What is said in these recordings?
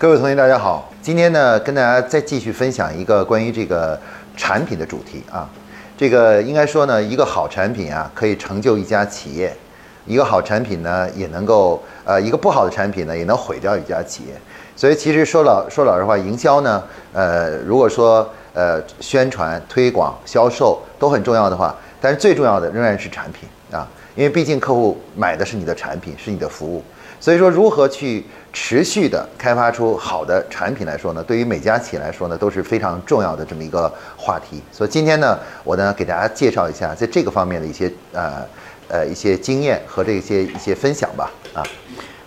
各位同学，大家好。今天呢，跟大家再继续分享一个关于这个产品的主题啊。这个应该说呢，一个好产品啊，可以成就一家企业；一个好产品呢，也能够呃，一个不好的产品呢，也能毁掉一家企业。所以其实说老说老实话，营销呢，呃，如果说呃宣传、推广、销售都很重要的话，但是最重要的仍然是产品啊，因为毕竟客户买的是你的产品，是你的服务。所以说，如何去持续的开发出好的产品来说呢？对于每家企业来说呢，都是非常重要的这么一个话题。所以今天呢，我呢给大家介绍一下在这个方面的一些呃呃一些经验和这些一些分享吧。啊，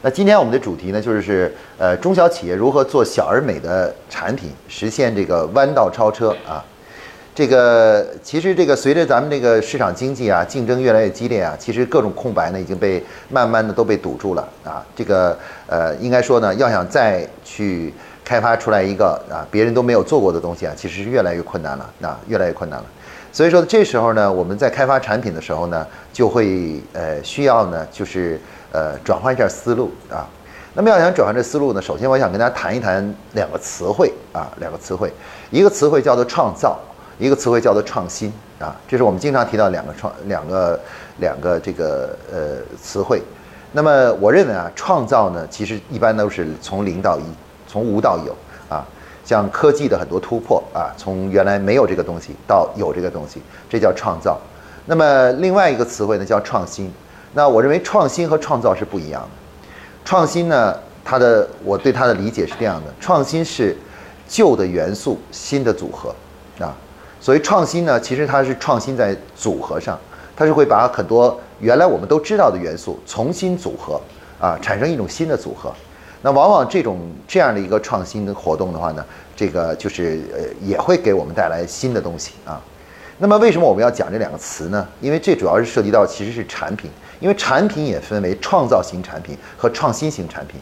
那今天我们的主题呢，就是呃中小企业如何做小而美的产品，实现这个弯道超车啊。这个其实这个随着咱们这个市场经济啊竞争越来越激烈啊，其实各种空白呢已经被慢慢的都被堵住了啊。这个呃应该说呢，要想再去开发出来一个啊别人都没有做过的东西啊，其实是越来越困难了啊，越来越困难了。所以说这时候呢，我们在开发产品的时候呢，就会呃需要呢就是呃转换一下思路啊。那么要想转换这思路呢，首先我想跟大家谈一谈两个词汇啊，两个词汇，一个词汇叫做创造。一个词汇叫做创新啊，这是我们经常提到两个创两个两个这个呃词汇。那么我认为啊，创造呢，其实一般都是从零到一，从无到有啊。像科技的很多突破啊，从原来没有这个东西到有这个东西，这叫创造。那么另外一个词汇呢叫创新。那我认为创新和创造是不一样的。创新呢，它的我对它的理解是这样的：创新是旧的元素新的组合。所以创新呢，其实它是创新在组合上，它是会把很多原来我们都知道的元素重新组合，啊，产生一种新的组合。那往往这种这样的一个创新的活动的话呢，这个就是呃也会给我们带来新的东西啊。那么为什么我们要讲这两个词呢？因为这主要是涉及到其实是产品，因为产品也分为创造型产品和创新型产品。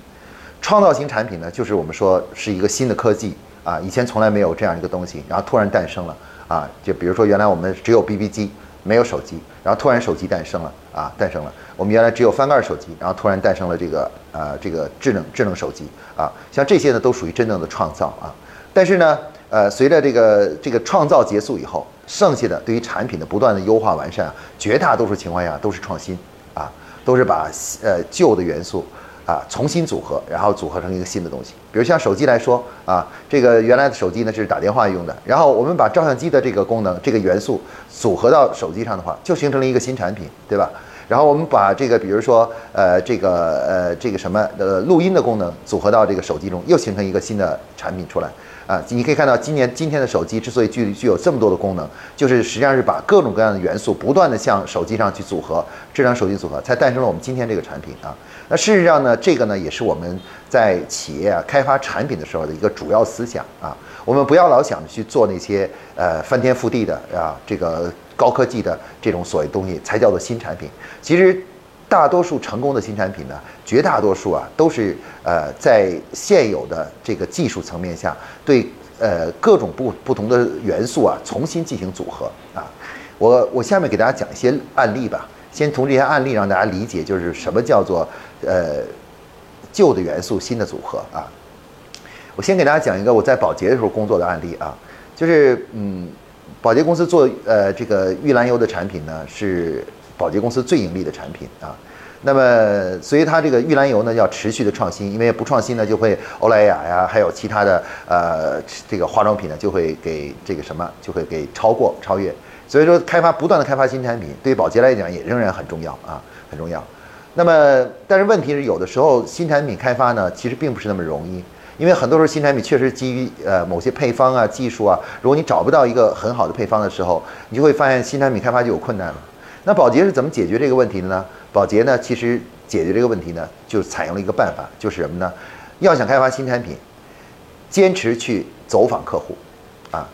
创造型产品呢，就是我们说是一个新的科技啊，以前从来没有这样一个东西，然后突然诞生了。啊，就比如说原来我们只有 BB 机，没有手机，然后突然手机诞生了啊，诞生了。我们原来只有翻盖手机，然后突然诞生了这个呃这个智能智能手机啊，像这些呢都属于真正的创造啊。但是呢，呃，随着这个这个创造结束以后，剩下的对于产品的不断的优化完善，绝大多数情况下都是创新啊，都是把呃旧的元素。啊，重新组合，然后组合成一个新的东西。比如像手机来说啊，这个原来的手机呢是打电话用的，然后我们把照相机的这个功能、这个元素组合到手机上的话，就形成了一个新产品，对吧？然后我们把这个，比如说呃，这个呃，这个什么呃，录音的功能组合到这个手机中，又形成一个新的产品出来。啊，你可以看到，今年今天的手机之所以具具有这么多的功能，就是实际上是把各种各样的元素不断的向手机上去组合，这张手机组合才诞生了我们今天这个产品啊。那事实上呢，这个呢也是我们在企业啊开发产品的时候的一个主要思想啊。我们不要老想着去做那些呃翻天覆地的啊这个高科技的这种所谓东西才叫做新产品。其实大多数成功的新产品呢，绝大多数啊都是呃在现有的这个技术层面下，对呃各种不不同的元素啊重新进行组合啊。我我下面给大家讲一些案例吧，先从这些案例让大家理解，就是什么叫做呃旧的元素新的组合啊。我先给大家讲一个我在保洁的时候工作的案例啊，就是嗯，保洁公司做呃这个玉兰油的产品呢是。保洁公司最盈利的产品啊，那么所以它这个玉兰油呢要持续的创新，因为不创新呢就会欧莱雅呀，还有其他的呃这个化妆品呢就会给这个什么就会给超过超越，所以说开发不断的开发新产品，对于保洁来讲也仍然很重要啊，很重要。那么但是问题是有的时候新产品开发呢其实并不是那么容易，因为很多时候新产品确实基于呃某些配方啊技术啊，如果你找不到一个很好的配方的时候，你就会发现新产品开发就有困难了。那宝洁是怎么解决这个问题的呢？宝洁呢，其实解决这个问题呢，就采用了一个办法，就是什么呢？要想开发新产品，坚持去走访客户，啊，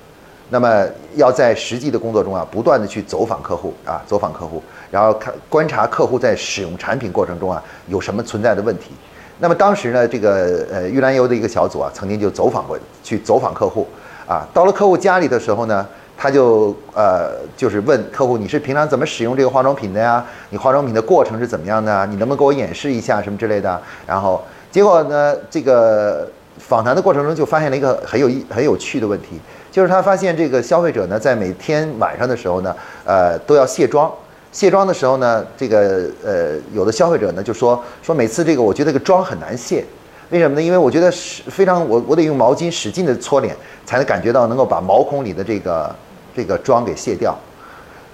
那么要在实际的工作中啊，不断的去走访客户啊，走访客户，然后看观察客户在使用产品过程中啊，有什么存在的问题。那么当时呢，这个呃玉兰油的一个小组啊，曾经就走访过去走访客户，啊，到了客户家里的时候呢。他就呃，就是问客户，你是平常怎么使用这个化妆品的呀？你化妆品的过程是怎么样的？你能不能给我演示一下什么之类的？然后结果呢，这个访谈的过程中就发现了一个很有意很有趣的问题，就是他发现这个消费者呢，在每天晚上的时候呢，呃，都要卸妆。卸妆的时候呢，这个呃，有的消费者呢就说说每次这个我觉得这个妆很难卸，为什么呢？因为我觉得是非常我我得用毛巾使劲的搓脸，才能感觉到能够把毛孔里的这个这个妆给卸掉。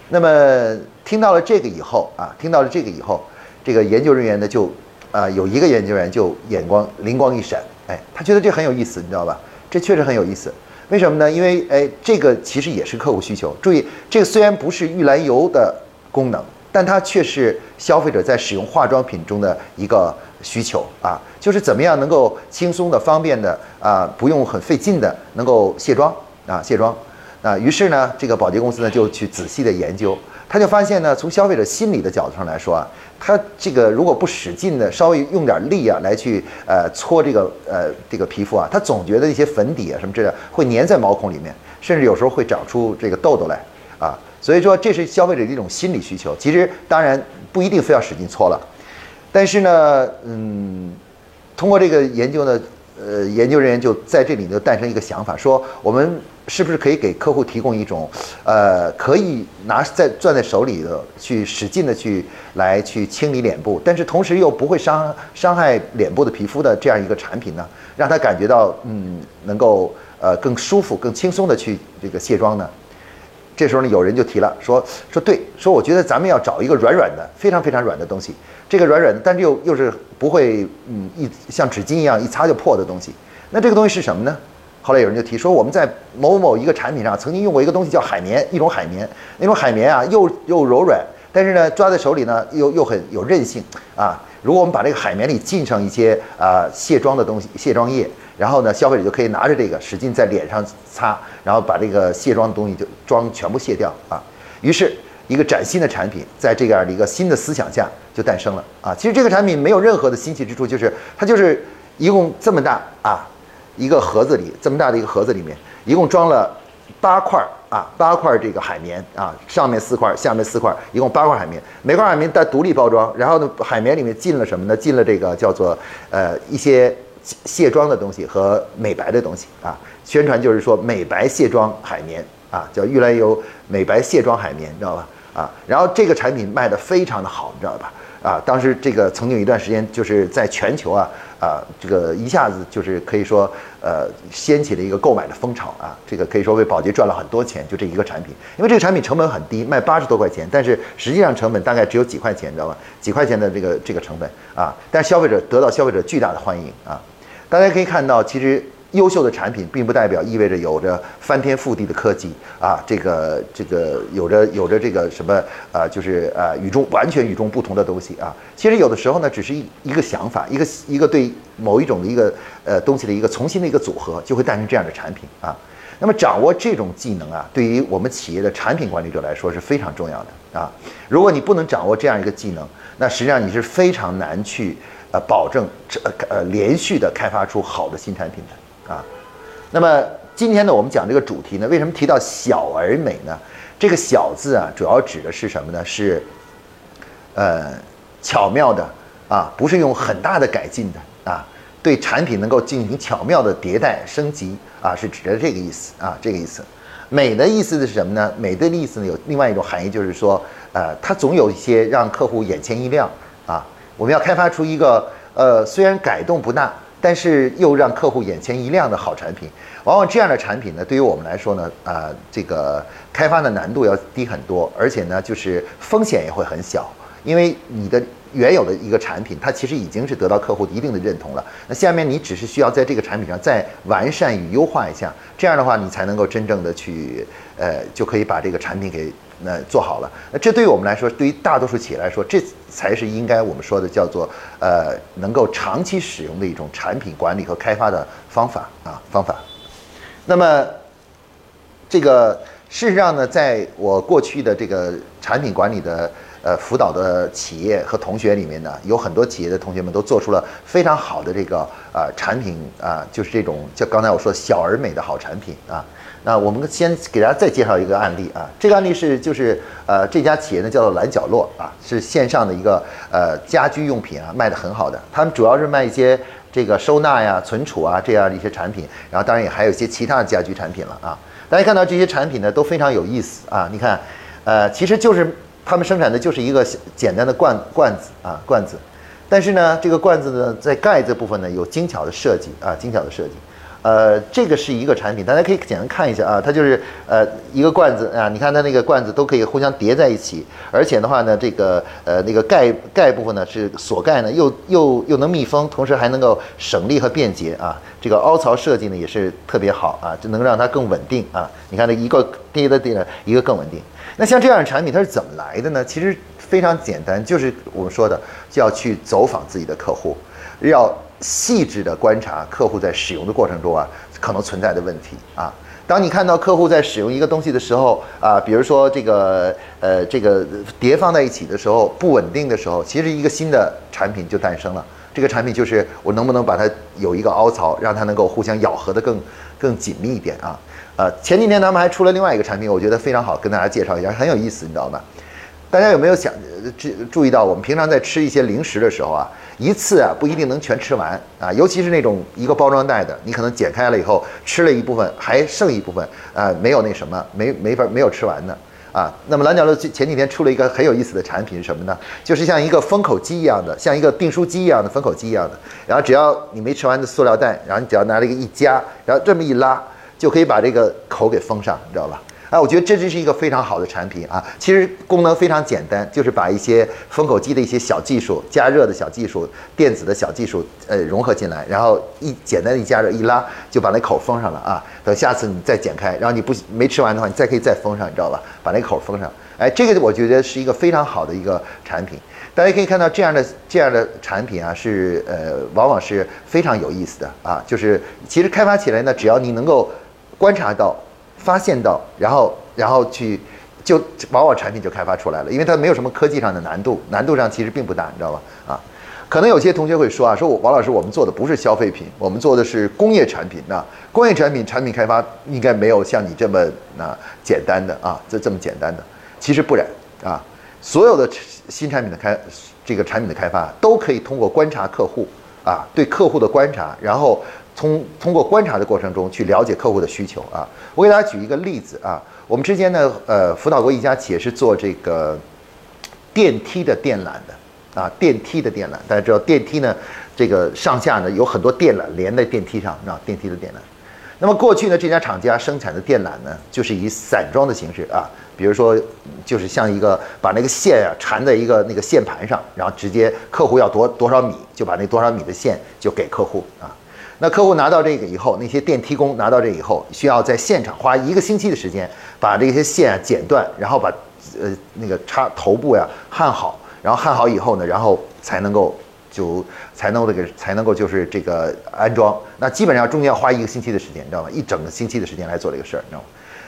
那么听到了这个以后啊，听到了这个以后，这个研究人员呢就啊有一个研究员就眼光灵光一闪，哎，他觉得这很有意思，你知道吧？这确实很有意思。为什么呢？因为哎，这个其实也是客户需求。注意，这个虽然不是玉兰油的。功能，但它却是消费者在使用化妆品中的一个需求啊，就是怎么样能够轻松的、方便的啊，不用很费劲的能够卸妆啊，卸妆啊。于是呢，这个保洁公司呢就去仔细的研究，他就发现呢，从消费者心理的角度上来说啊，他这个如果不使劲的，稍微用点力啊，来去呃搓这个呃这个皮肤啊，他总觉得一些粉底啊什么之类会粘在毛孔里面，甚至有时候会长出这个痘痘来啊。所以说，这是消费者的一种心理需求。其实，当然不一定非要使劲搓了，但是呢，嗯，通过这个研究呢，呃，研究人员就在这里就诞生一个想法，说我们是不是可以给客户提供一种，呃，可以拿在攥在手里的去使劲的去来去清理脸部，但是同时又不会伤伤害脸部的皮肤的这样一个产品呢？让他感觉到嗯，能够呃更舒服、更轻松的去这个卸妆呢？这时候呢，有人就提了，说说对，说我觉得咱们要找一个软软的、非常非常软的东西，这个软软的，但是又又是不会，嗯，一像纸巾一样一擦就破的东西。那这个东西是什么呢？后来有人就提说，我们在某某一个产品上曾经用过一个东西叫海绵，一种海绵，那种海绵啊，又又柔软，但是呢，抓在手里呢，又又很有韧性啊。如果我们把这个海绵里浸上一些啊卸妆的东西，卸妆液。然后呢，消费者就可以拿着这个使劲在脸上擦，然后把这个卸妆的东西就妆全部卸掉啊。于是，一个崭新的产品在这样的一个新的思想下就诞生了啊。其实这个产品没有任何的新奇之处，就是它就是一共这么大啊，一个盒子里这么大的一个盒子里面，一共装了八块啊，八块这个海绵啊，上面四块，下面四块，一共八块海绵，每块海绵带独立包装。然后呢，海绵里面进了什么呢？进了这个叫做呃一些。卸妆的东西和美白的东西啊，宣传就是说美白卸妆海绵啊，叫玉兰油美白卸妆海绵，你知道吧？啊，然后这个产品卖的非常的好，你知道吧？啊，当时这个曾经有一段时间就是在全球啊啊，这个一下子就是可以说呃掀起了一个购买的风潮啊，这个可以说为宝洁赚了很多钱，就这一个产品，因为这个产品成本很低，卖八十多块钱，但是实际上成本大概只有几块钱，你知道吧？几块钱的这个这个成本啊，但消费者得到消费者巨大的欢迎啊。大家可以看到，其实优秀的产品并不代表意味着有着翻天覆地的科技啊，这个这个有着有着这个什么啊，就是啊与众完全与众不同的东西啊。其实有的时候呢，只是一一个想法，一个一个对某一种的一个呃东西的一个重新的一个组合，就会诞生这样的产品啊。那么掌握这种技能啊，对于我们企业的产品管理者来说是非常重要的啊。如果你不能掌握这样一个技能，那实际上你是非常难去。呃，保证这呃连续的开发出好的新产品的啊。那么今天呢，我们讲这个主题呢，为什么提到小而美呢？这个“小”字啊，主要指的是什么呢？是呃巧妙的啊，不是用很大的改进的啊，对产品能够进行巧妙的迭代升级啊，是指的这个意思啊，这个意思。美的意思是什么呢？美的意思呢，有另外一种含义，就是说呃，它总有一些让客户眼前一亮啊。我们要开发出一个呃，虽然改动不大，但是又让客户眼前一亮的好产品。往往这样的产品呢，对于我们来说呢，啊，这个开发的难度要低很多，而且呢，就是风险也会很小，因为你的原有的一个产品，它其实已经是得到客户一定的认同了。那下面你只是需要在这个产品上再完善与优化一下，这样的话，你才能够真正的去呃，就可以把这个产品给。那做好了，那这对于我们来说，对于大多数企业来说，这才是应该我们说的叫做呃能够长期使用的一种产品管理和开发的方法啊方法。那么这个事实上呢，在我过去的这个产品管理的呃辅导的企业和同学里面呢，有很多企业的同学们都做出了非常好的这个啊产品啊，就是这种叫刚才我说小而美的好产品啊。那我们先给大家再介绍一个案例啊，这个案例是就是呃这家企业呢叫做蓝角落啊，是线上的一个呃家居用品啊，卖的很好的。他们主要是卖一些这个收纳呀、存储啊这样的一些产品，然后当然也还有一些其他的家居产品了啊。大家看到这些产品呢都非常有意思啊，你看，呃，其实就是他们生产的就是一个简单的罐罐子啊罐子，但是呢这个罐子呢在盖子部分呢有精巧的设计啊精巧的设计。呃，这个是一个产品，大家可以简单看一下啊，它就是呃一个罐子啊，你看它那个罐子都可以互相叠在一起，而且的话呢，这个呃那个盖盖部分呢是锁盖呢又又又能密封，同时还能够省力和便捷啊，这个凹槽设计呢也是特别好啊，就能让它更稳定啊。你看这一个叠的叠的一个更稳定。那像这样的产品它是怎么来的呢？其实非常简单，就是我们说的就要去走访自己的客户，要。细致的观察客户在使用的过程中啊，可能存在的问题啊。当你看到客户在使用一个东西的时候啊，比如说这个呃这个叠放在一起的时候不稳定的时候，其实一个新的产品就诞生了。这个产品就是我能不能把它有一个凹槽，让它能够互相咬合的更更紧密一点啊。呃，前几天他们还出了另外一个产品，我觉得非常好，跟大家介绍一下，很有意思，你知道吗？大家有没有想注注意到，我们平常在吃一些零食的时候啊？一次啊不一定能全吃完啊，尤其是那种一个包装袋的，你可能剪开了以后吃了一部分，还剩一部分啊，没有那什么，没没法没有吃完呢啊。那么蓝角乐前几天出了一个很有意思的产品是什么呢？就是像一个封口机一样的，像一个订书机一样的封口机一样的，然后只要你没吃完的塑料袋，然后你只要拿了一个一夹，然后这么一拉，就可以把这个口给封上，你知道吧？哎，我觉得这就是一个非常好的产品啊！其实功能非常简单，就是把一些封口机的一些小技术、加热的小技术、电子的小技术，呃，融合进来，然后一简单的一加热一拉，就把那口封上了啊！等下次你再剪开，然后你不没吃完的话，你再可以再封上，你知道吧？把那口封上。哎，这个我觉得是一个非常好的一个产品。大家可以看到这样的这样的产品啊，是呃，往往是非常有意思的啊。就是其实开发起来呢，只要你能够观察到。发现到，然后，然后去，就往往产品就开发出来了，因为它没有什么科技上的难度，难度上其实并不大，你知道吧？啊，可能有些同学会说啊，说我王老师，我们做的不是消费品，我们做的是工业产品那，工业产品产品开发应该没有像你这么啊简单的啊，这这么简单的，其实不然啊，所有的新产品的开，这个产品的开发都可以通过观察客户啊，对客户的观察，然后。从通过观察的过程中去了解客户的需求啊，我给大家举一个例子啊，我们之前呢，呃，辅导过一家企业是做这个电梯的电缆的啊，电梯的电缆，大家知道电梯呢，这个上下呢有很多电缆连在电梯上啊，电梯的电缆。那么过去呢，这家厂家生产的电缆呢，就是以散装的形式啊，比如说就是像一个把那个线啊缠在一个那个线盘上，然后直接客户要多多少米，就把那多少米的线就给客户啊。那客户拿到这个以后，那些电梯工拿到这以后，需要在现场花一个星期的时间，把这些线啊剪断，然后把呃那个插头部呀焊好，然后焊好以后呢，然后才能够就才能这个才能够就是这个安装。那基本上中间要花一个星期的时间，你知道吗？一整个星期的时间来做这个事儿，你知道吗？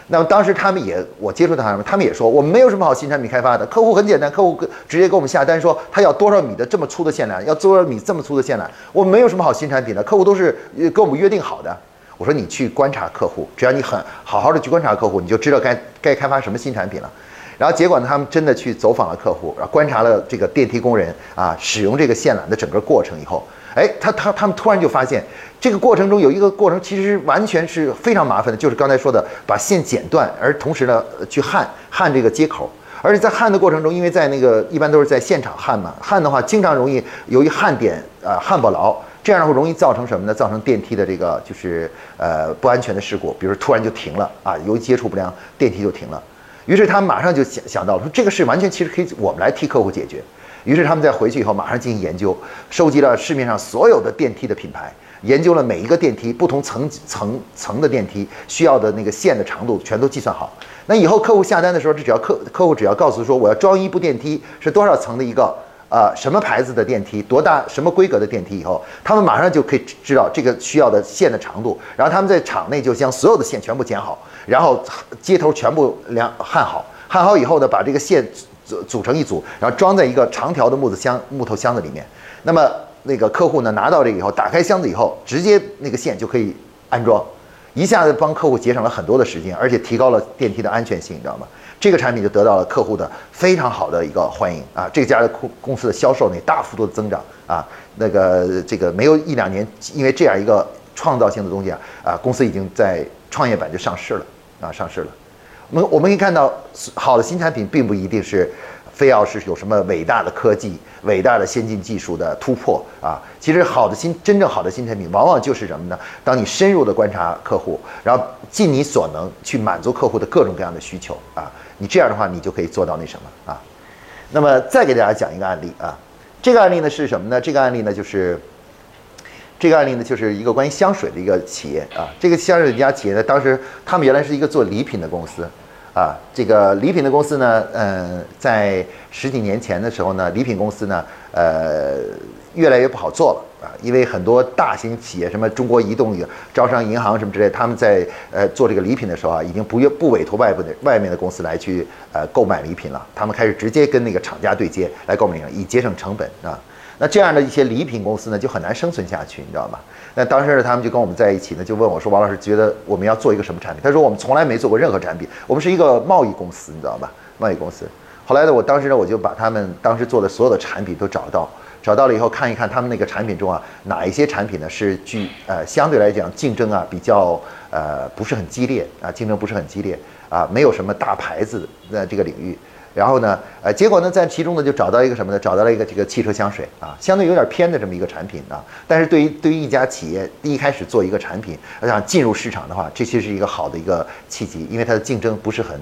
那么当时他们也，我接触到他们，他们也说我们没有什么好新产品开发的。客户很简单，客户直接给我们下单说他要多少米的这么粗的线缆，要多少米这么粗的线缆，我们没有什么好新产品的。客户都是跟我们约定好的。我说你去观察客户，只要你很好好的去观察客户，你就知道该该开发什么新产品了。然后结果呢，他们真的去走访了客户，然后观察了这个电梯工人啊使用这个线缆的整个过程以后。哎，他他他们突然就发现，这个过程中有一个过程，其实完全是非常麻烦的，就是刚才说的把线剪断，而同时呢去焊焊这个接口，而且在焊的过程中，因为在那个一般都是在现场焊嘛，焊的话经常容易由于焊点啊焊不牢，这样的话容易造成什么呢？造成电梯的这个就是呃不安全的事故，比如突然就停了啊，由于接触不良，电梯就停了。于是他们马上就想想到了，说这个事完全其实可以我们来替客户解决。于是他们在回去以后马上进行研究，收集了市面上所有的电梯的品牌，研究了每一个电梯不同层层层的电梯需要的那个线的长度，全都计算好。那以后客户下单的时候，这只要客客户只要告诉说我要装一部电梯是多少层的一个呃什么牌子的电梯，多大什么规格的电梯以后，他们马上就可以知道这个需要的线的长度，然后他们在场内就将所有的线全部剪好，然后接头全部量焊好，焊好以后呢，把这个线。组组成一组，然后装在一个长条的木子箱、木头箱子里面。那么那个客户呢，拿到这个以后，打开箱子以后，直接那个线就可以安装。一下子帮客户节省了很多的时间，而且提高了电梯的安全性，你知道吗？这个产品就得到了客户的非常好的一个欢迎啊！这家的公公司的销售呢大幅度的增长啊，那个这个没有一两年，因为这样一个创造性的东西啊啊，公司已经在创业板就上市了啊，上市了。我们我们可以看到，好的新产品并不一定是。非要是有什么伟大的科技、伟大的先进技术的突破啊？其实好的新、真正好的新产品，往往就是什么呢？当你深入的观察客户，然后尽你所能去满足客户的各种各样的需求啊，你这样的话，你就可以做到那什么啊？那么再给大家讲一个案例啊，这个案例呢是什么呢？这个案例呢就是这个案例呢就是一个关于香水的一个企业啊。这个香水一家企业呢，当时他们原来是一个做礼品的公司。啊，这个礼品的公司呢，嗯，在十几年前的时候呢，礼品公司呢，呃，越来越不好做了啊，因为很多大型企业，什么中国移动、招商银行什么之类，他们在呃做这个礼品的时候啊，已经不不委托外部的外面的公司来去呃购买礼品了，他们开始直接跟那个厂家对接来购买礼品，以节省成本啊。那这样的一些礼品公司呢，就很难生存下去，你知道吗？那当时呢，他们就跟我们在一起呢，就问我说：“王老师，觉得我们要做一个什么产品？”他说：“我们从来没做过任何产品，我们是一个贸易公司，你知道吧？贸易公司。”后来呢，我当时呢，我就把他们当时做的所有的产品都找到，找到了以后看一看他们那个产品中啊，哪一些产品呢是具呃相对来讲竞争啊比较呃不是很激烈啊，竞争不是很激烈啊，没有什么大牌子在这个领域。然后呢，呃，结果呢，在其中呢，就找到一个什么呢？找到了一个这个汽车香水啊，相对有点偏的这么一个产品啊。但是对于对于一家企业一开始做一个产品，想进入市场的话，这其实是一个好的一个契机，因为它的竞争不是很，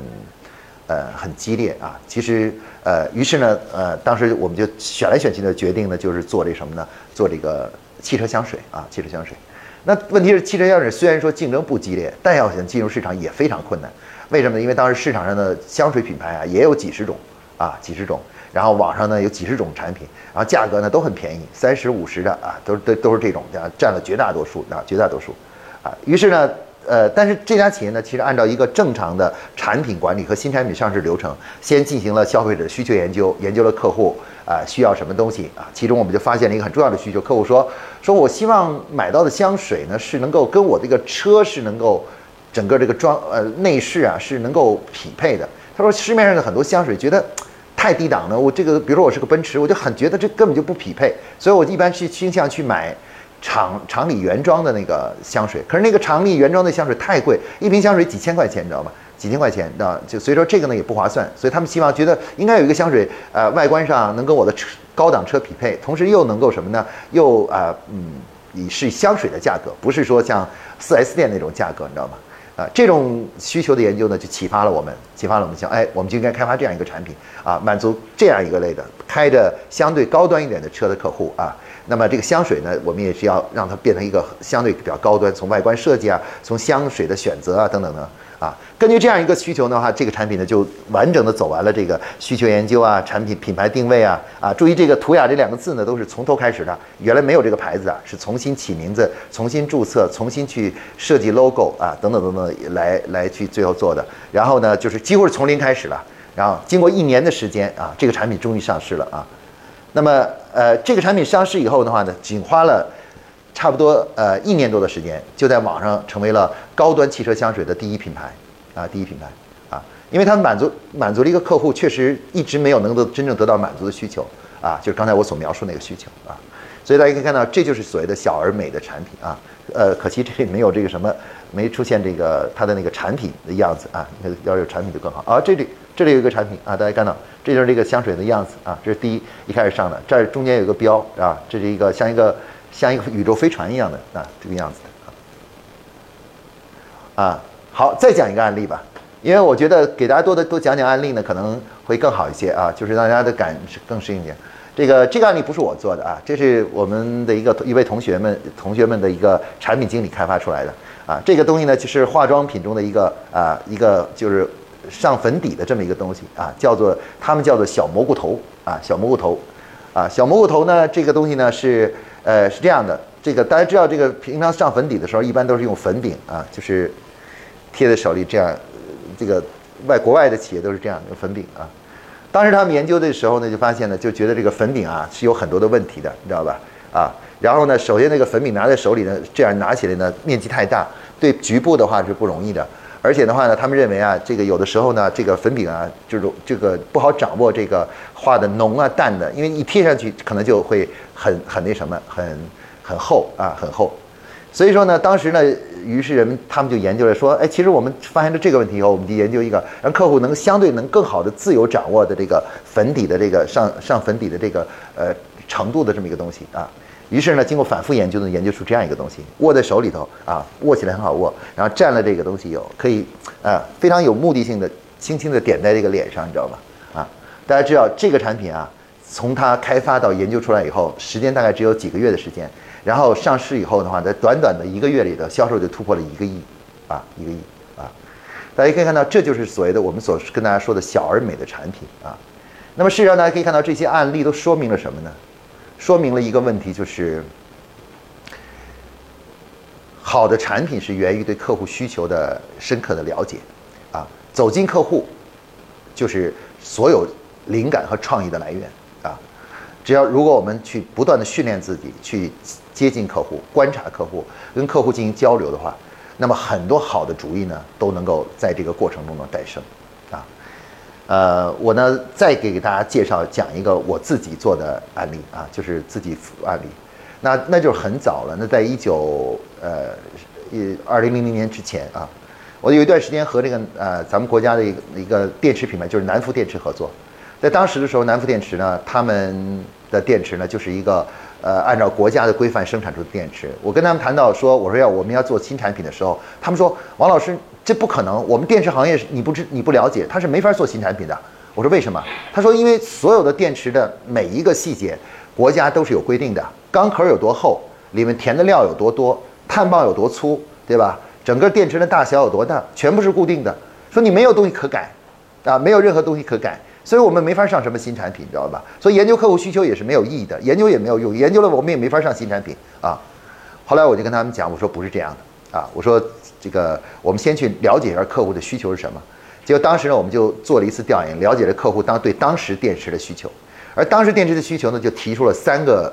呃，很激烈啊。其实，呃，于是呢，呃，当时我们就选来选去的决定呢，就是做这什么呢？做这个汽车香水啊，汽车香水。那问题是，汽车香水虽然说竞争不激烈，但要想进入市场也非常困难。为什么呢？因为当时市场上的香水品牌啊也有几十种啊，几十种，然后网上呢有几十种产品，然后价格呢都很便宜，三十五十的啊，都都都是这种，啊，占了绝大多数啊，绝大多数，啊，于是呢，呃，但是这家企业呢，其实按照一个正常的产品管理和新产品上市流程，先进行了消费者需求研究，研究了客户啊需要什么东西啊，其中我们就发现了一个很重要的需求，客户说说我希望买到的香水呢是能够跟我这个车是能够。整个这个装呃内饰啊是能够匹配的。他说市面上的很多香水觉得 太低档了，我这个比如说我是个奔驰，我就很觉得这根本就不匹配，所以我一般去倾向去买厂厂里原装的那个香水。可是那个厂里原装的香水太贵，一瓶香水几千块钱，你知道吗？几千块钱，啊，就所以说这个呢也不划算。所以他们希望觉得应该有一个香水，呃，外观上能跟我的车高档车匹配，同时又能够什么呢？又啊嗯，以是香水的价格，不是说像四 S 店那种价格，你知道吗？啊，这种需求的研究呢，就启发了我们，启发了我们想，哎，我们就应该开发这样一个产品啊，满足这样一个类的开着相对高端一点的车的客户啊。那么这个香水呢，我们也是要让它变成一个相对比较高端，从外观设计啊，从香水的选择啊等等的。啊，根据这样一个需求的话，这个产品呢就完整的走完了这个需求研究啊，产品品牌定位啊，啊，注意这个图雅这两个字呢都是从头开始的，原来没有这个牌子啊，是重新起名字、重新注册、重新去设计 logo 啊，等等等等来来去最后做的。然后呢，就是几乎是从零开始了。然后经过一年的时间啊，这个产品终于上市了啊。那么呃，这个产品上市以后的话呢，仅花了。差不多呃一年多的时间，就在网上成为了高端汽车香水的第一品牌啊，第一品牌啊，因为它满足满足了一个客户确实一直没有能够真正得到满足的需求啊，就是刚才我所描述那个需求啊，所以大家可以看到，这就是所谓的小而美的产品啊，呃，可惜这里没有这个什么，没出现这个它的那个产品的样子啊，要有产品就更好啊，这里这里有一个产品啊，大家看到，这就是这个香水的样子啊，这是第一一开始上的，这儿中间有个标啊，这是一个像一个。像一个宇宙飞船一样的啊，这个样子的啊，啊好，再讲一个案例吧，因为我觉得给大家多的多讲讲案例呢，可能会更好一些啊，就是让大家的感更适应一点。这个这个案例不是我做的啊，这是我们的一个一位同学们同学们的一个产品经理开发出来的啊，这个东西呢就是化妆品中的一个啊一个就是上粉底的这么一个东西啊，叫做他们叫做小蘑菇头啊，小蘑菇头啊，小蘑菇头呢这个东西呢是。呃，是这样的，这个大家知道，这个平常上粉底的时候，一般都是用粉饼啊，就是贴在手里这样。这个外国外的企业都是这样用粉饼啊。当时他们研究的时候呢，就发现呢，就觉得这个粉饼啊是有很多的问题的，你知道吧？啊。然后呢，首先那个粉饼拿在手里呢，这样拿起来呢，面积太大，对局部的话是不容易的。而且的话呢，他们认为啊，这个有的时候呢，这个粉饼啊，就是这个不好掌握这个画的浓啊淡的，因为一贴上去可能就会很很那什么，很很厚啊，很厚。所以说呢，当时呢，于是人们他们就研究了说，哎，其实我们发现了这个问题以后，我们就研究一个让客户能相对能更好的自由掌握的这个粉底的这个上上粉底的这个呃程度的这么一个东西啊。于是呢，经过反复研究呢，研究出这样一个东西，握在手里头啊，握起来很好握，然后蘸了这个东西以后，可以啊，非常有目的性的，轻轻的点在这个脸上，你知道吧？啊，大家知道这个产品啊，从它开发到研究出来以后，时间大概只有几个月的时间，然后上市以后的话，在短短的一个月里的销售就突破了一个亿，啊，一个亿啊，大家可以看到，这就是所谓的我们所跟大家说的小而美的产品啊。那么事实上，大家可以看到这些案例都说明了什么呢？说明了一个问题，就是好的产品是源于对客户需求的深刻的了解，啊，走进客户就是所有灵感和创意的来源啊。只要如果我们去不断的训练自己，去接近客户、观察客户、跟客户进行交流的话，那么很多好的主意呢都能够在这个过程中呢诞生。呃，我呢再给大家介绍讲一个我自己做的案例啊，就是自己案例，那那就是很早了，那在一九呃一二零零零年之前啊，我有一段时间和这个呃咱们国家的一个一个电池品牌就是南孚电池合作，在当时的时候，南孚电池呢，他们的电池呢就是一个呃按照国家的规范生产出的电池，我跟他们谈到说，我说要我们要做新产品的时候，他们说王老师。这不可能，我们电池行业你不知你不了解，它是没法做新产品的。我说为什么？他说因为所有的电池的每一个细节，国家都是有规定的，钢壳有多厚，里面填的料有多多，碳棒有多粗，对吧？整个电池的大小有多大，全部是固定的。说你没有东西可改，啊，没有任何东西可改，所以我们没法上什么新产品，你知道吧？所以研究客户需求也是没有意义的，研究也没有用，研究了我们也没法上新产品啊。后来我就跟他们讲，我说不是这样的啊，我说。这个我们先去了解一下客户的需求是什么。结果当时呢，我们就做了一次调研，了解了客户当对当时电池的需求。而当时电池的需求呢，就提出了三个，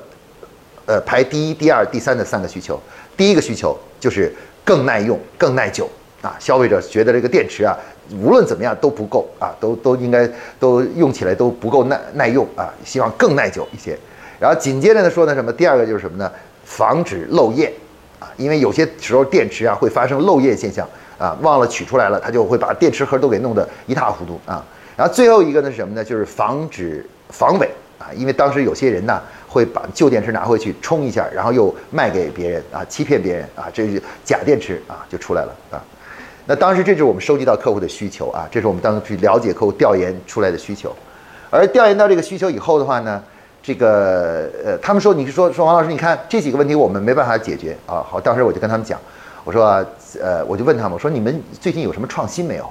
呃，排第一、第二、第三的三个需求。第一个需求就是更耐用、更耐久啊。消费者觉得这个电池啊，无论怎么样都不够啊，都都应该都用起来都不够耐耐用啊，希望更耐久一些。然后紧接着呢说呢什么？第二个就是什么呢？防止漏液。啊，因为有些时候电池啊会发生漏液现象啊，忘了取出来了，它就会把电池盒都给弄得一塌糊涂啊。然后最后一个呢是什么呢？就是防止防伪啊，因为当时有些人呢会把旧电池拿回去充一下，然后又卖给别人啊，欺骗别人啊，这是假电池啊就出来了啊。那当时这是我们收集到客户的需求啊，这是我们当时去了解客户调研出来的需求，而调研到这个需求以后的话呢。这个呃，他们说你是说说王老师，你看这几个问题我们没办法解决啊。好，当时我就跟他们讲，我说呃，我就问他们，我说你们最近有什么创新没有？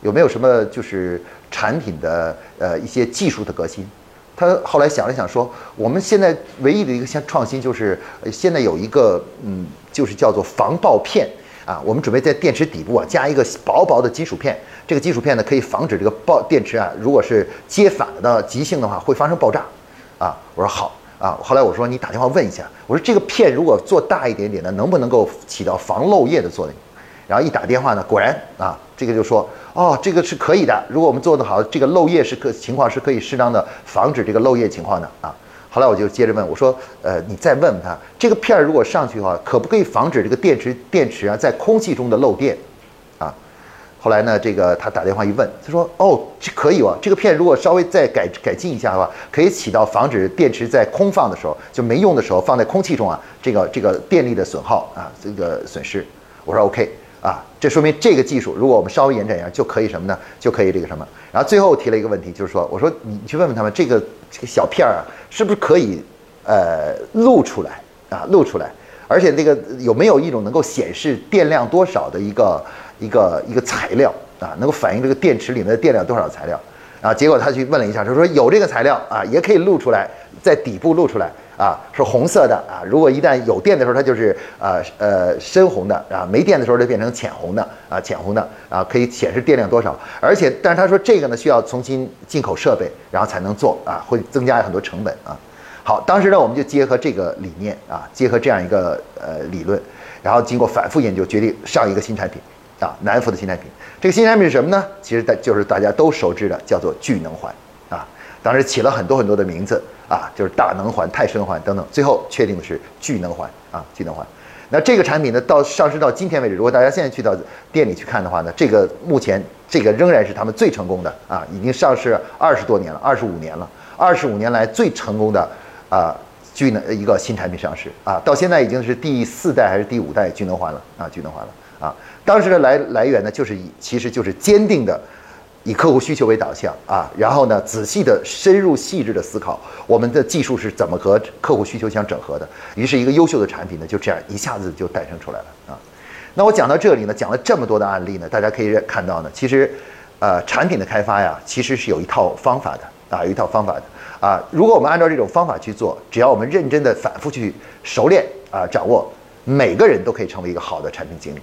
有没有什么就是产品的呃一些技术的革新？他后来想了想说，我们现在唯一的一个新创新就是现在有一个嗯，就是叫做防爆片啊。我们准备在电池底部啊加一个薄薄的金属片，这个金属片呢可以防止这个爆电池啊，如果是接反了的极性的话会发生爆炸。啊，我说好啊。后来我说你打电话问一下，我说这个片如果做大一点点的，能不能够起到防漏液的作用？然后一打电话呢，果然啊，这个就说哦，这个是可以的。如果我们做得好，这个漏液是可情况是可以适当的防止这个漏液情况的啊。后来我就接着问我说，呃，你再问问他，这个片儿如果上去的话，可不可以防止这个电池电池啊在空气中的漏电？啊后来呢，这个他打电话一问，他说：“哦，这可以哦，这个片如果稍微再改改进一下的话，可以起到防止电池在空放的时候就没用的时候放在空气中啊，这个这个电力的损耗啊，这个损失。”我说：“OK 啊，这说明这个技术如果我们稍微延展一下就可以什么呢？就可以这个什么。”然后最后提了一个问题，就是说：“我说你去问问他们，这个这个小片儿啊，是不是可以呃录出来啊？录出来，而且这个有没有一种能够显示电量多少的一个？”一个一个材料啊，能够反映这个电池里面的电量多少材料啊？结果他去问了一下，他说有这个材料啊，也可以露出来，在底部露出来啊，是红色的啊。如果一旦有电的时候，它就是呃呃深红的啊；没电的时候就变成浅红的啊，浅红的啊，可以显示电量多少。而且，但是他说这个呢需要重新进口设备，然后才能做啊，会增加很多成本啊。好，当时呢，我们就结合这个理念啊，结合这样一个呃理论，然后经过反复研究，决定上一个新产品啊，南孚的新产品。这个新产品是什么呢？其实大就是大家都熟知的，叫做聚能环啊。当时起了很多很多的名字啊，就是大能环、泰升环等等，最后确定的是聚能环啊，聚能环。那这个产品呢，到上市到今天为止，如果大家现在去到店里去看的话呢，这个目前这个仍然是他们最成功的啊，已经上市二十多年了，二十五年了，二十五年来最成功的啊聚能一个新产品上市啊，到现在已经是第四代还是第五代聚能环了啊，聚能环了啊。当时的来来源呢，就是以其实就是坚定的。以客户需求为导向啊，然后呢，仔细的、深入、细致的思考我们的技术是怎么和客户需求相整合的。于是，一个优秀的产品呢，就这样一下子就诞生出来了啊。那我讲到这里呢，讲了这么多的案例呢，大家可以看到呢，其实，呃，产品的开发呀，其实是有一套方法的啊，有一套方法的啊。如果我们按照这种方法去做，只要我们认真的、反复去熟练啊，掌握，每个人都可以成为一个好的产品经理。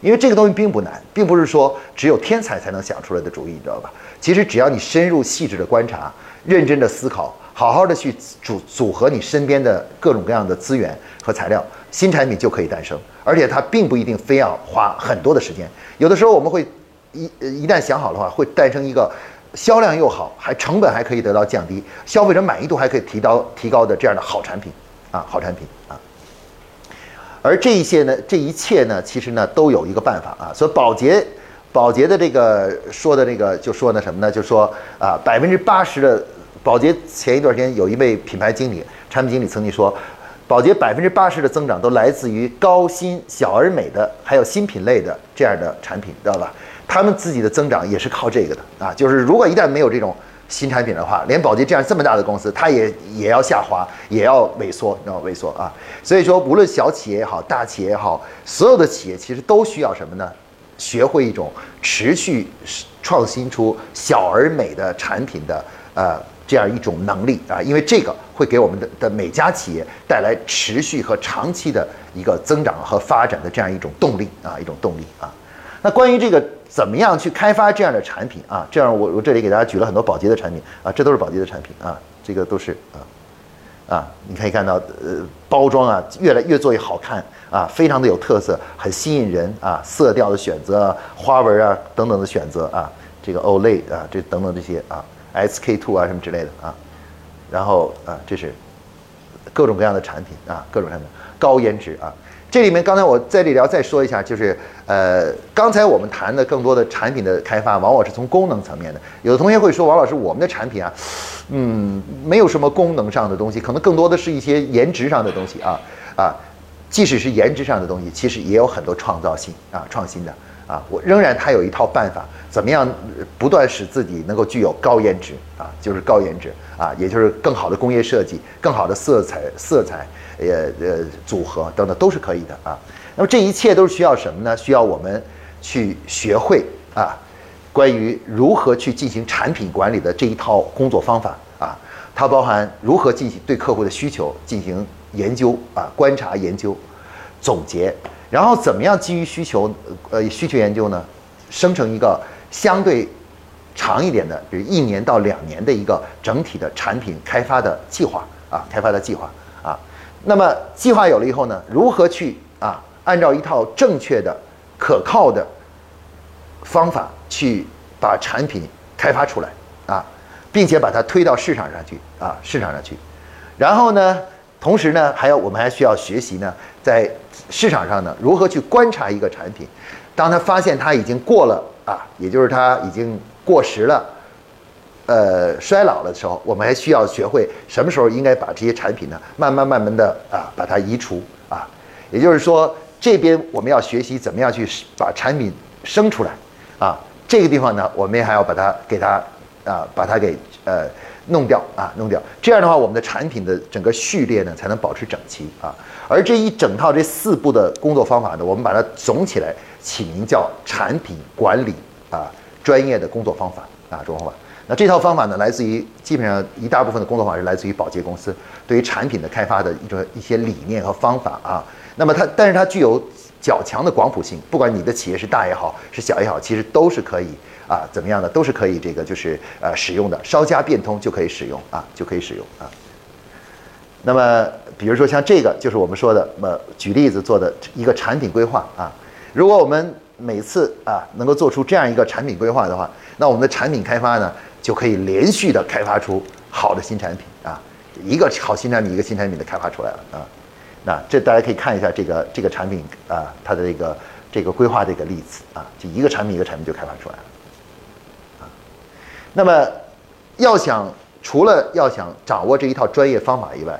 因为这个东西并不难，并不是说只有天才才能想出来的主意，你知道吧？其实只要你深入细致的观察，认真的思考，好好的去组组合你身边的各种各样的资源和材料，新产品就可以诞生。而且它并不一定非要花很多的时间，有的时候我们会一一旦想好的话，会诞生一个销量又好，还成本还可以得到降低，消费者满意度还可以提高提高的这样的好产品啊，好产品啊。而这一些呢，这一切呢，其实呢都有一个办法啊。所以宝洁，宝洁的这个说的这个就说呢什么呢？就说啊，百分之八十的宝洁前一段时间有一位品牌经理、产品经理曾经说，宝洁百分之八十的增长都来自于高新、小而美的，还有新品类的这样的产品，知道吧？他们自己的增长也是靠这个的啊。就是如果一旦没有这种。新产品的话，连宝洁这样这么大的公司，它也也要下滑，也要萎缩，知道？萎缩啊！所以说，无论小企业也好，大企业也好，所有的企业其实都需要什么呢？学会一种持续创新出小而美的产品的呃这样一种能力啊，因为这个会给我们的的每家企业带来持续和长期的一个增长和发展的这样一种动力啊，一种动力啊。那关于这个怎么样去开发这样的产品啊？这样我我这里给大家举了很多宝洁的产品啊，这都是宝洁的产品啊，这个都是啊啊，你可以看到呃包装啊越来越做越好看啊，非常的有特色，很吸引人啊，色调的选择啊、花纹啊等等的选择啊，这个 Olay 啊这等等这些啊，SK two 啊什么之类的啊，然后啊这是各种各样的产品啊，各种产品高颜值啊。这里面刚才我在这里要再说一下，就是呃，刚才我们谈的更多的产品的开发，往往是从功能层面的。有的同学会说，王老师，我们的产品啊，嗯，没有什么功能上的东西，可能更多的是一些颜值上的东西啊啊，即使是颜值上的东西，其实也有很多创造性啊，创新的啊，我仍然它有一套办法，怎么样不断使自己能够具有高颜值啊，就是高颜值啊，也就是更好的工业设计，更好的色彩色彩。呃呃，组合等等都是可以的啊。那么这一切都是需要什么呢？需要我们去学会啊，关于如何去进行产品管理的这一套工作方法啊。它包含如何进行对客户的需求进行研究啊，观察研究、总结，然后怎么样基于需求呃需求研究呢，生成一个相对长一点的，比如一年到两年的一个整体的产品开发的计划啊，开发的计划啊。那么计划有了以后呢，如何去啊，按照一套正确的、可靠的方法去把产品开发出来啊，并且把它推到市场上去啊，市场上去。然后呢，同时呢，还要我们还需要学习呢，在市场上呢，如何去观察一个产品，当他发现它已经过了啊，也就是它已经过时了。呃，衰老了的时候，我们还需要学会什么时候应该把这些产品呢，慢慢慢慢的啊，把它移除啊。也就是说，这边我们要学习怎么样去把产品生出来啊。这个地方呢，我们还要把它给它啊，把它给呃弄掉啊，弄掉。这样的话，我们的产品的整个序列呢，才能保持整齐啊。而这一整套这四步的工作方法呢，我们把它总起来起名叫产品管理啊，专业的工作方法啊，工作方法。那这套方法呢，来自于基本上一大部分的工作方法是来自于宝洁公司对于产品的开发的一种一些理念和方法啊。那么它，但是它具有较强的广谱性，不管你的企业是大也好，是小也好，其实都是可以啊，怎么样的都是可以这个就是呃使用的，稍加变通就可以使用啊，就可以使用啊。那么比如说像这个，就是我们说的，呃，举例子做的一个产品规划啊。如果我们每次啊能够做出这样一个产品规划的话，那我们的产品开发呢就可以连续的开发出好的新产品啊，一个好新产品一个新产品的开发出来了啊。那这大家可以看一下这个这个产品啊，它的这个这个规划的一个例子啊，就一个产品一个产品就开发出来了啊。那么要想除了要想掌握这一套专业方法以外，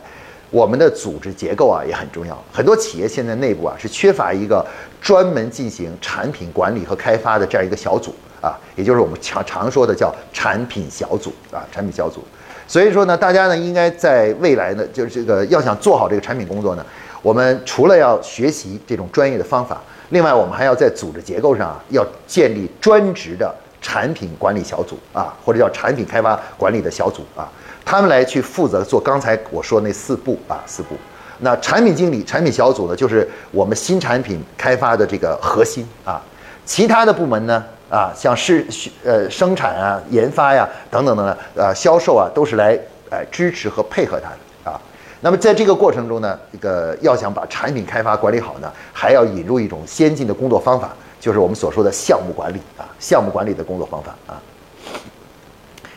我们的组织结构啊也很重要。很多企业现在内部啊是缺乏一个专门进行产品管理和开发的这样一个小组啊，也就是我们常常说的叫产品小组啊，产品小组。所以说呢，大家呢应该在未来呢，就是这个要想做好这个产品工作呢，我们除了要学习这种专业的方法，另外我们还要在组织结构上啊，要建立专职的产品管理小组啊，或者叫产品开发管理的小组啊，他们来去负责做刚才我说那四步啊，四步。那产品经理、产品小组呢，就是我们新产品开发的这个核心啊，其他的部门呢。啊，像是呃生产啊、研发呀等等等等，呃销售啊，都是来呃支持和配合它的啊。那么在这个过程中呢，这个要想把产品开发管理好呢，还要引入一种先进的工作方法，就是我们所说的项目管理啊，项目管理的工作方法啊。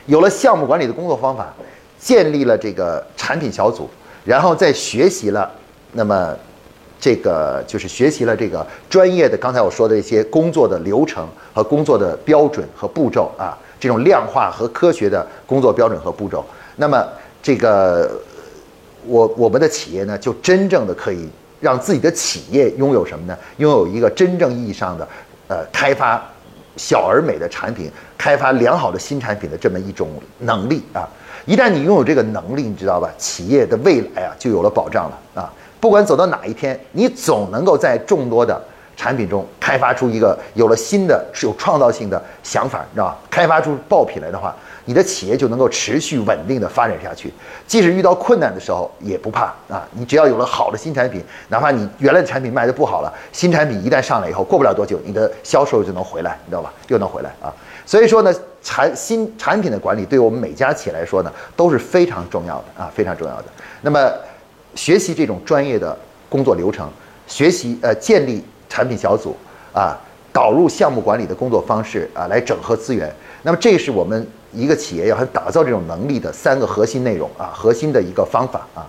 有了项目管理的工作方法，建立了这个产品小组，然后再学习了，那么。这个就是学习了这个专业的，刚才我说的一些工作的流程和工作的标准和步骤啊，这种量化和科学的工作标准和步骤。那么这个我我们的企业呢，就真正的可以让自己的企业拥有什么呢？拥有一个真正意义上的呃开发小而美的产品，开发良好的新产品的这么一种能力啊。一旦你拥有这个能力，你知道吧？企业的未来啊，就有了保障了啊。不管走到哪一天，你总能够在众多的产品中开发出一个有了新的、是有创造性的想法，你知道吧？开发出爆品来的话，你的企业就能够持续稳定的发展下去。即使遇到困难的时候也不怕啊！你只要有了好的新产品，哪怕你原来的产品卖的不好了，新产品一旦上来以后，过不了多久，你的销售就能回来，你知道吧？又能回来啊！所以说呢，产新产品的管理对于我们每家企业来说呢，都是非常重要的啊，非常重要的。那么。学习这种专业的工作流程，学习呃建立产品小组啊，导入项目管理的工作方式啊，来整合资源。那么这是我们一个企业要打造这种能力的三个核心内容啊，核心的一个方法啊。